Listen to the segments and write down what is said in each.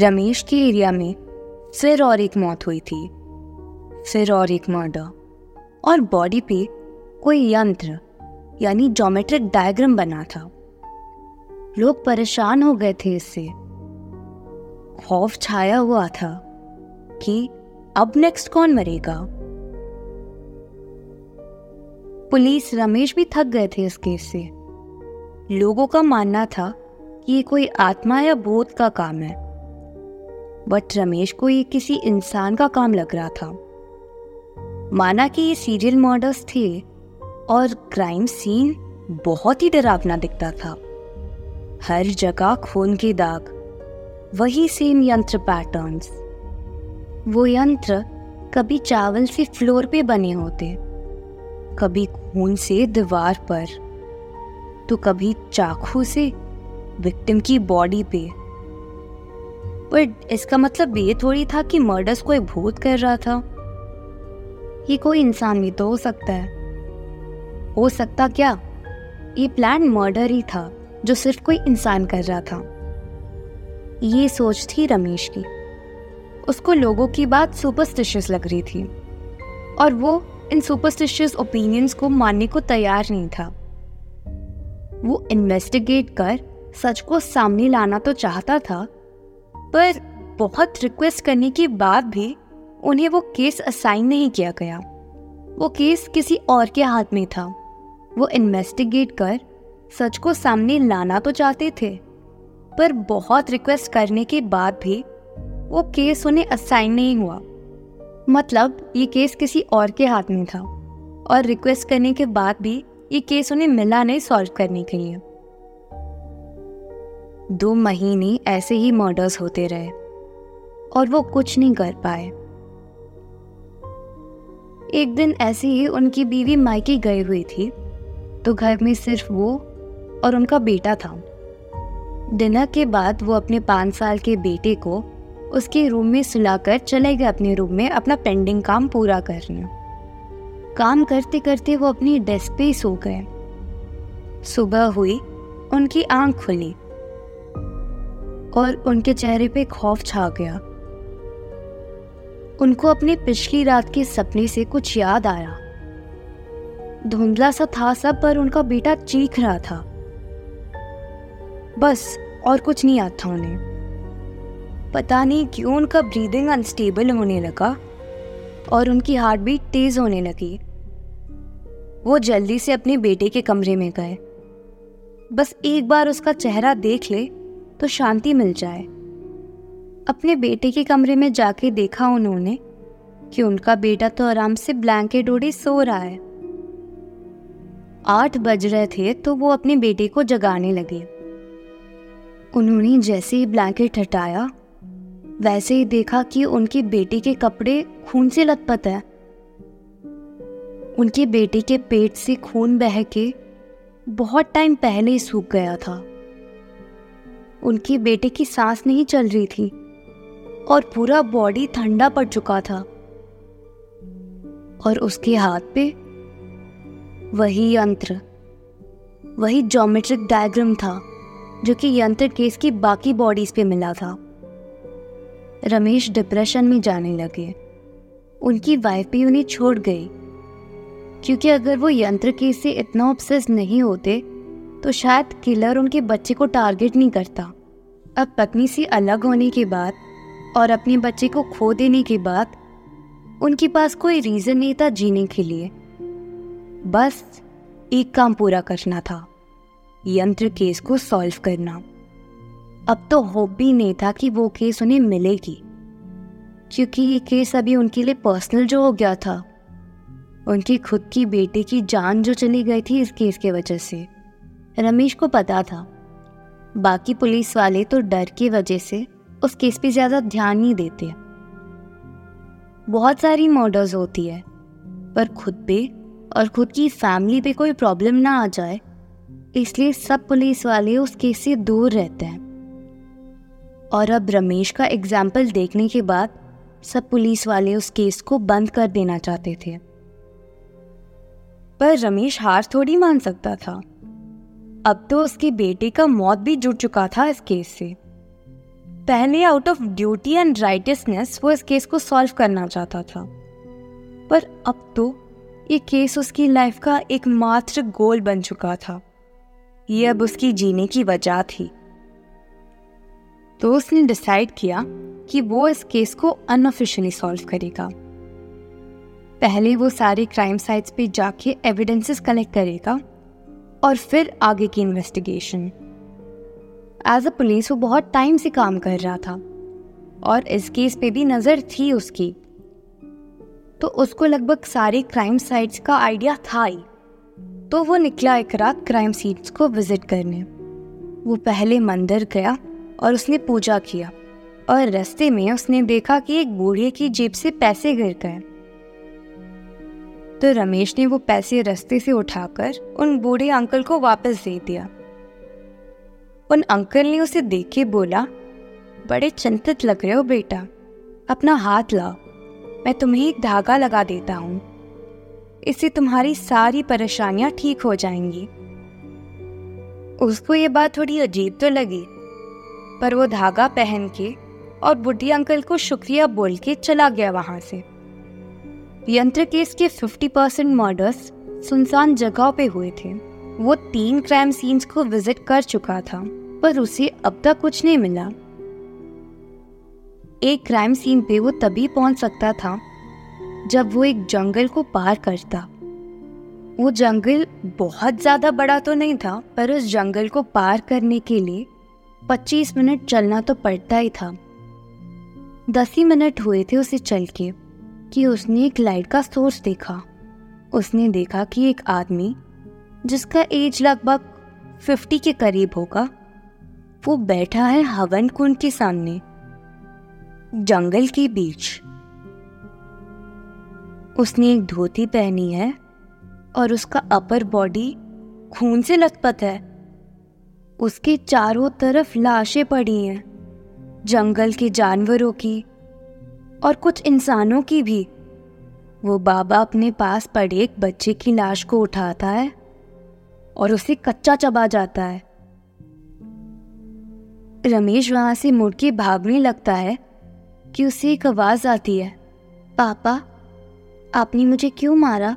रमेश के एरिया में फिर और एक मौत हुई थी, फिर और एक मर्डर। और बॉडी पे कोई यंत्र, यानी जोमेट्रिक डायग्राम बना था। लोग परेशान हो गए थे इससे। खौफ छाया हुआ था कि अब नेक्स्ट कौन मरेगा। पुलिस रमेश भी थक गए थे इस केस से। लोगों का मानना था कि ये कोई आत्मा या भूत का काम है। बट रमेश को ये किसी इंसान का काम लग रहा था। माना कि ये सीरियल मर्डर्स थे और क्राइम सीन बहुत ही डरावना दिखता था। हर जगह खून के दाग, वही सेम यंत्र पैटर्न्स वो यंत्र कभी चावल से फ्लोर पे बने होते, कभी खून से दीवार पर तो कभी चाकू से विक्टिम की बॉडी पे। पर इसका मतलब ये थोड़ी था कि मर्डर्स कोई भूत कर रहा था। ये कोई इंसान भी तो हो सकता है। हो सकता क्या? ये प्लान मर्डर ही था, जो सिर्फ़ कोई इंसान कर रहा था। ये सोच थी रमेश की। उसको लोगों की बात सुपरस्टिशियस लग रही थी। और वो इन सुपरस्टिशियस ओपिनियंस को मानने को तैयार नहीं था। वो इन्वेस्टिगेट कर सच को सामने लाना तो चाहता था पर बहुत रिक्वेस्ट करने के बाद भी उन्हें वो केस असाइन नहीं किया गया। वो केस किसी और के हाथ में था। वो इन्वेस्टिगेट कर सच को सामने लाना तो चाहते थे, पर बहुत रिक्वेस्ट करने के बाद भी वो केस उन्हें असाइन नहीं हुआ। मतलब ये केस किसी और के हाथ में था और रिक्वेस्ट करने के बाद भी ये केस उन्हें मिला नहीं सॉल्व करने के लिए। दो महीने ऐसे ही मर्डर्स होते रहे और वो कुछ नहीं कर पाए। एक दिन ऐसे ही उनकी बीवी मायके गई हुई थी तो घर में सिर्फ़ वो और उनका बेटा था। डिनर के बाद वो अपने पाँच साल के बेटे को उसके रूम में सुलाकर चले गए अपने रूम में अपना पेंडिंग काम पूरा करने। काम करते करते वो अपनी डेस्क पे सो गए। सुबह हुई, उनकी आँख खुली। और उनके चेहरे पे खौफ छा गया। उनको अपनी पिछली रात के सपने से कुछ याद आया। धुंधला सा था सब, पर उनका बेटा चीख रहा था। बस, और कुछ नहीं याद था उन्हें। पता नहीं क्यों उनका ब्रीदिंग अनस्टेबल होने लगा, और उनकी हार्ट बीट तेज होने लगी। वो जल्दी से अपने बेटे के कमरे में गए। बस एक बार उसका चेहरा देख ले तो शांति मिल जाए। अपने बेटे के कमरे में जाके देखा उन्होंने कि उनका बेटा तो आराम से ब्लैंकेट ओढ़े सो रहा है। आठ बज रहे थे तो वो अपने बेटे को जगाने लगे। उन्होंने जैसे ही ब्लैंकेट हटाया, वैसे ही देखा कि उनके बेटे के कपड़े खून से लथपथ है। उनके बेटे के पेट से खून बह के बहुत टाइम पहले ही सूख गया था। उनके बेटे की सांस नहीं चल रही थी और पूरा बॉडी ठंडा पड़ चुका था। और उसके हाथ पे वही यंत्र, वही जोमेट्रिक डायग्राम था, जो कि यंत्र केस की बाकी बॉडीज पे मिला था। रमेश डिप्रेशन में जाने लगे। उनकी वाइफ भी उन्हें छोड़ गई, क्योंकि अगर वो यंत्र केस से इतना ऑब्सेस नहीं होते तो शायद किलर उनके बच्चे को टारगेट नहीं करता। अब पत्नी से अलग होने के बाद और अपने बच्चे को खो देने के बाद उनके पास कोई रीज़न नहीं था जीने के लिए। बस एक काम पूरा करना था, यंत्र केस को सॉल्व करना। अब तो होप भी नहीं था कि वो केस उन्हें मिलेगी, क्योंकि ये केस अभी उनके लिए पर्सनल जो हो गया था। उनकी खुद की बेटे की जान जो चली गई थी इस केस के वजह से। रमेश को पता था। बाकी पुलिस वाले तो डर की वजह से उस केस पे ज़्यादा ध्यान नहीं देते। बहुत सारी मर्डर्स होती है, पर खुद पे और खुद की फैमिली पे कोई प्रॉब्लम ना आ जाए, इसलिए सब पुलिस वाले उस केस से दूर रहते हैं। और अब रमेश का एग्ज़ाम्पल देखने के बाद सब पुलिस वाले उस केस को बंद कर देना चाहते थे। पर रमेश हार थोड़ी मान सकता था। अब तो उसके बेटे का मौत भी जुड़ चुका था इस केस से। पहले out of duty and righteousness वो इस केस को सॉल्व करना चाहता था। पर अब तो ये केस उसकी लाइफ का एकमात्र गोल बन चुका था। ये अब उसकी जीने की वजह थी। तो उसने डिसाइड किया कि वो इस केस को अनऑफिशियली सॉल्व करेगा। पहले वो सारे क्राइम साइट्स पे जाके एविडेंसेस कलेक्ट करेगा। और फिर आगे की इन्वेस्टिगेशन एज अ पुलिस वो बहुत टाइम से काम कर रहा था और इस केस पे भी नज़र थी उसकी. तो उसको लगभग सारी क्राइम साइट्स का आइडिया था ही. तो वो निकला एक रात क्राइम सीट्स को विज़िट करने. वो पहले मंदिर गया और उसने पूजा किया और रास्ते में उसने देखा कि एक बूढ़े की जेब से पैसे गिर गए. तो रमेश ने वो पैसे रस्ते से उठाकर उन बूढ़े अंकल को वापस दे दिया। उन अंकल ने उसे देख के बोला, बड़े चिंतित लग रहे हो बेटा, अपना हाथ लाओ, मैं तुम्हें एक धागा लगा देता हूँ। इससे तुम्हारी सारी परेशानियाँ ठीक हो जाएँगी। उसको ये बात थोड़ी अजीब तो लगी, पर वो धागा पहन के और बुढ़ी अंकल को शुक्रिया बोल के चला गया वहाँ से। यंत्र केस के 50 परसेंट मर्डर्स सुनसान जगह पे हुए थे। वो तीन क्राइम सीन्स को विज़िट कर चुका था, पर उसे अब तक कुछ नहीं मिला। एक क्राइम सीन पे वो तभी पहुँच सकता था, जब वो एक जंगल को पार करता। वो जंगल बहुत ज़्यादा बड़ा तो नहीं था, पर उस जंगल को पार करने के लिए 25 मिनट चलना तो पड़ता ही था। दस ही मिनट हुए थे उसे चल के। कि उसने एक लाइट का सोर्स देखा। उसने देखा कि एक आदमी, जिसका एज लगभग 50 के करीब होगा, वो बैठा है हवन कुंड के सामने, जंगल के बीच। उसने एक धोती पहनी है और उसका अपर बॉडी खून से लथपथ है। उसके चारों तरफ़ लाशें पड़ी हैं, जंगल के जानवरों की और कुछ इंसानों की भी। वो बाबा अपने पास पड़े एक बच्चे की लाश को उठाता है और उसे कच्चा चबा जाता है। रमेश वहाँ से मुड़ के भागने लगता है कि उसे एक आवाज़ आती है, पापा, आपने मुझे क्यों मारा?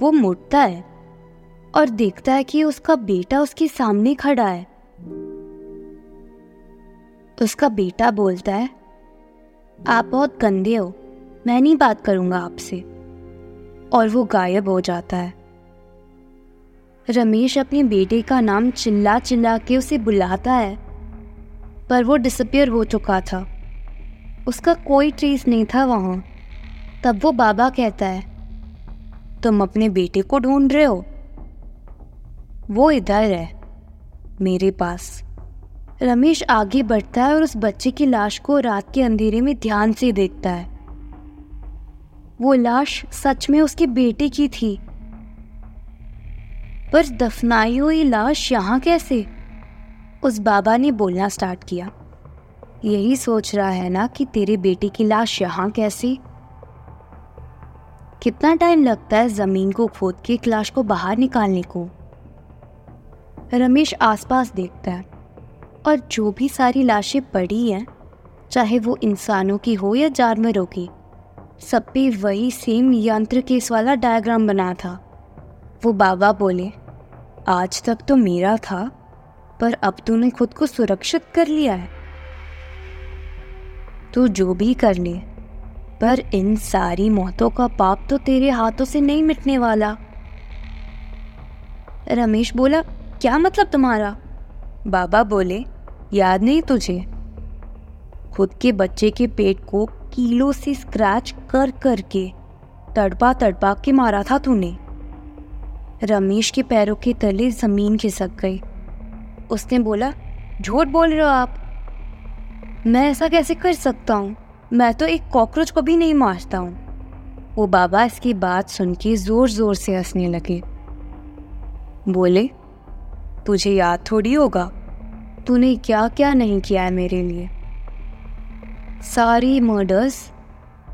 वो मुड़ता है और देखता है कि उसका बेटा उसके सामने खड़ा है। उसका बेटा बोलता है आप बहुत गंदे हो। मैं नहीं बात करूँगा आपसे। और वो गायब हो जाता है। रमेश अपने बेटे का नाम चिल्ला चिल्ला के उसे बुलाता है। पर वो डिसअपियर हो चुका था। उसका कोई ट्रेस नहीं था वहाँ। तब वो बाबा कहता है, तुम अपने बेटे को ढूंढ रहे हो? वो इधर है, मेरे पास। रमेश आगे बढ़ता है और उस बच्चे की लाश को रात के अंधेरे में ध्यान से देखता है। वो लाश सच में उसके बेटे की थी। पर दफनाई हुई लाश यहाँ कैसे? उस बाबा ने बोलना स्टार्ट किया। यही सोच रहा है ना कि तेरे बेटे की लाश यहाँ कैसे? कितना टाइम लगता है ज़मीन को खोद के एक लाश को बाहर निकालने को? रमेश आसपास देखता है। और जो भी सारी लाशें पड़ी हैं, चाहे वो इंसानों की हो या जानवरों की, सब पे वही सेम यंत्र केस वाला डायग्राम बना था। वो बाबा बोले, आज तक तो मेरा था, पर अब तूने खुद को सुरक्षित कर लिया है। तू जो भी कर ले, पर इन सारी मौतों का पाप तो तेरे हाथों से नहीं मिटने वाला। रमेश बोला, क्या मतलब तुम्हारा? बाबा बोले याद नहीं तुझे? खुद के बच्चे के पेट को कीलो से स्क्रैच कर करके तड़पा तड़पा के मारा था तूने। रमेश के पैरों के तले ज़मीन खिसक गई। उसने बोला, झूठ बोल रहे हो आप। मैं ऐसा कैसे कर सकता हूँ? मैं तो एक कॉकरोच को भी नहीं मारता हूँ। वो बाबा इसकी बात सुन के ज़ोर ज़ोर से हंसने लगे। बोले, तुझे याद थोड़ी होगा। तूने क्या क्या नहीं किया है मेरे लिए? सारी मर्डर्स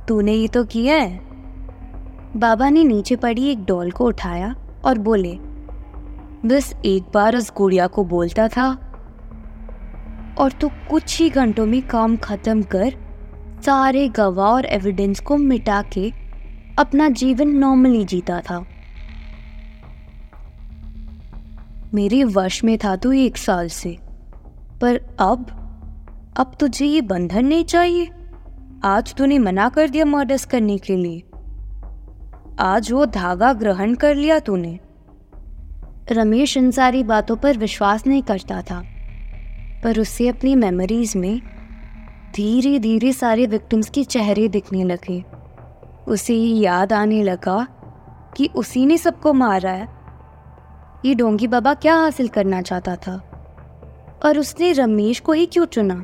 तूने ही तो किया है। बाबा ने नीचे पड़ी एक डॉल को उठाया और बोले, बस एक बार उस गुड़िया को बोलता था और तो कुछ ही घंटों में काम खत्म कर सारे गवाह और एविडेंस को मिटा के अपना जीवन नॉर्मली जीता था। मेरे वश में था तो एक साल से। पर अब अब तुझे ये बंधन नहीं चाहिए। आज तूने मना कर दिया मर्डर्स करने के लिए। आज वो धागा ग्रहण कर लिया तूने। रमेश इन सारी बातों पर विश्वास नहीं करता था, पर उससे अपनी मेमोरीज में धीरे धीरे सारे विक्टिम्स के चेहरे दिखने लगे। उसे ये याद आने लगा कि उसी ने सबको मारा है। ये डोंगी बाबा क्या हासिल करना चाहता था? और उसने रमेश को ही क्यों चुना?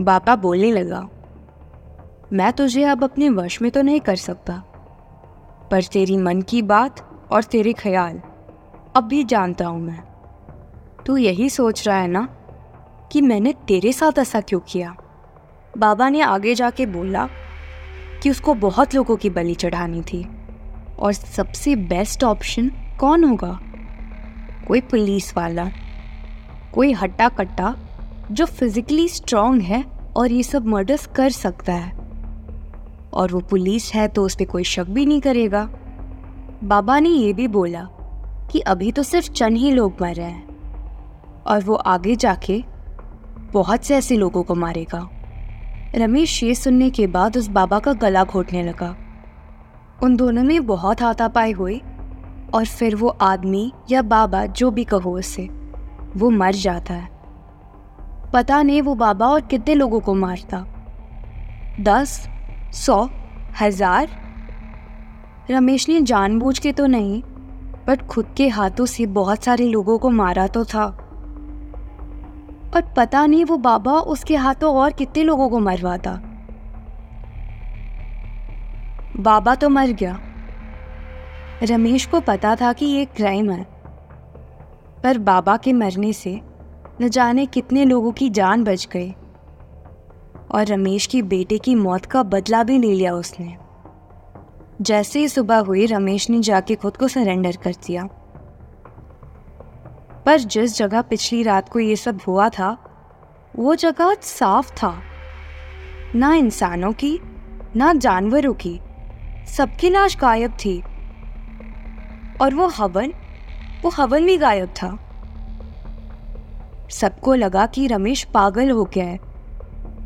बाबा बोलने लगा, मैं तुझे अब अपने वश में तो नहीं कर सकता, पर तेरी मन की बात और तेरे ख्याल अब भी जानता हूँ मैं। तू यही सोच रहा है ना कि मैंने तेरे साथ ऐसा क्यों किया? बाबा ने आगे जाके बोला कि उसको बहुत लोगों की बलि चढ़ानी थी और सबसे बेस्ट ऑप्शन कौन होगा? कोई पुलिस वाला कोई हट्टा कट्टा जो फिजिकली स्ट्रांग है और ये सब मर्डर्स कर सकता है। और वो पुलिस है तो उस पर कोई शक भी नहीं करेगा। बाबा ने ये भी बोला कि अभी तो सिर्फ़ चंद ही लोग मर रहे हैं और वो आगे जाके बहुत से ऐसे लोगों को मारेगा। रमेश ये सुनने के बाद उस बाबा का गला घोटने लगा। उन दोनों में बहुत हाथापाई हुई और फिर वो आदमी या बाबा जो भी कहो उससे वो मर जाता है। पता नहीं वो बाबा और कितने लोगों को मारता। दस, सौ, हज़ार? रमेश ने जानबूझ के तो नहीं, बट खुद के हाथों से बहुत सारे लोगों को मारा तो था। और पता नहीं वो बाबा उसके हाथों और कितने लोगों को मरवाता। बाबा तो मर गया। रमेश को पता था कि ये क्राइम है। पर बाबा के मरने से न जाने कितने लोगों की जान बच गई। और रमेश की बेटे की मौत का बदला भी ले लिया उसने। जैसे ही सुबह हुई, रमेश ने जाके खुद को सरेंडर कर दिया। पर जिस जगह पिछली रात को ये सब हुआ था, वो जगह साफ़ था। ना इंसानों की, ना जानवरों की, सबकी लाश गायब थी। और वो हवन वो हवन भी गायब था। सबको लगा कि रमेश पागल हो गया है।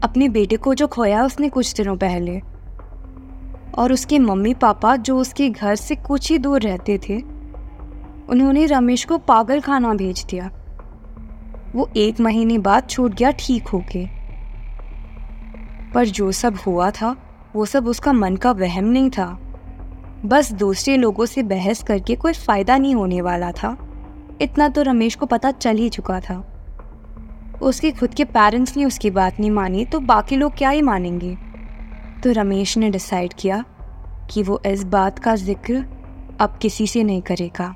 अपने बेटे को जो खोया उसने कुछ दिनों पहले। और उसके मम्मी पापा जो उसके घर से कुछ ही दूर रहते थे, उन्होंने रमेश को पागल खाना भेज दिया। वो एक महीने बाद छूट गया ठीक होके। पर जो सब हुआ था, वो सब उसका मन का वहम नहीं था। बस दूसरे लोगों से बहस करके कोई फ़ायदा नहीं होने वाला था। इतना तो रमेश को पता चल ही चुका था। उसके खुद के पेरेंट्स ने उसकी बात नहीं मानी तो बाकी लोग क्या ही मानेंगे? तो रमेश ने डिसाइड किया कि वो इस बात का ज़िक्र अब किसी से नहीं करेगा।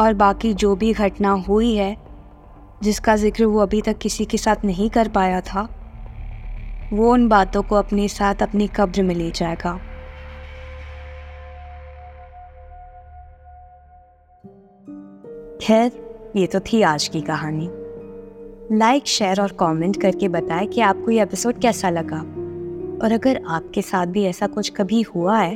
और बाकी जो भी घटना हुई है, जिसका ज़िक्र वो अभी तक किसी के साथ नहीं कर पाया था, वो उन बातों को अपने साथ अपनी कब्र में ले जाएगा। खैर, ये तो थी आज की कहानी। लाइक शेयर और कमेंट करके बताएँ कि आपको ये एपिसोड कैसा लगा। और अगर आपके साथ भी ऐसा कुछ कभी हुआ है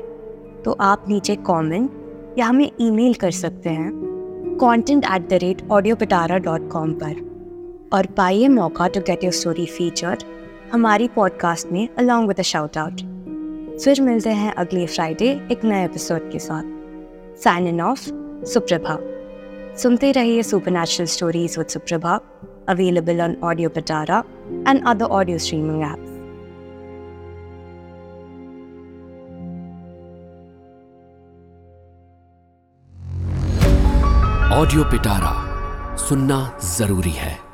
तो आप नीचे कमेंट या हमें ईमेल कर सकते हैं content at the rate audio Pitara dot com पर। और पाइए मौका to get your story feature हमारी पॉडकास्ट में अलॉन्ग विद शाउट आउट फिर मिलते हैं अगले फ्राइडे एक नए एपिसोड के साथ। साइन इन ऑफ़ सुप्रभा सुनते रहिए supernatural stories with Suprabha available on audio Pitara and other audio streaming app audio Pitara सुनना ज़रूरी है।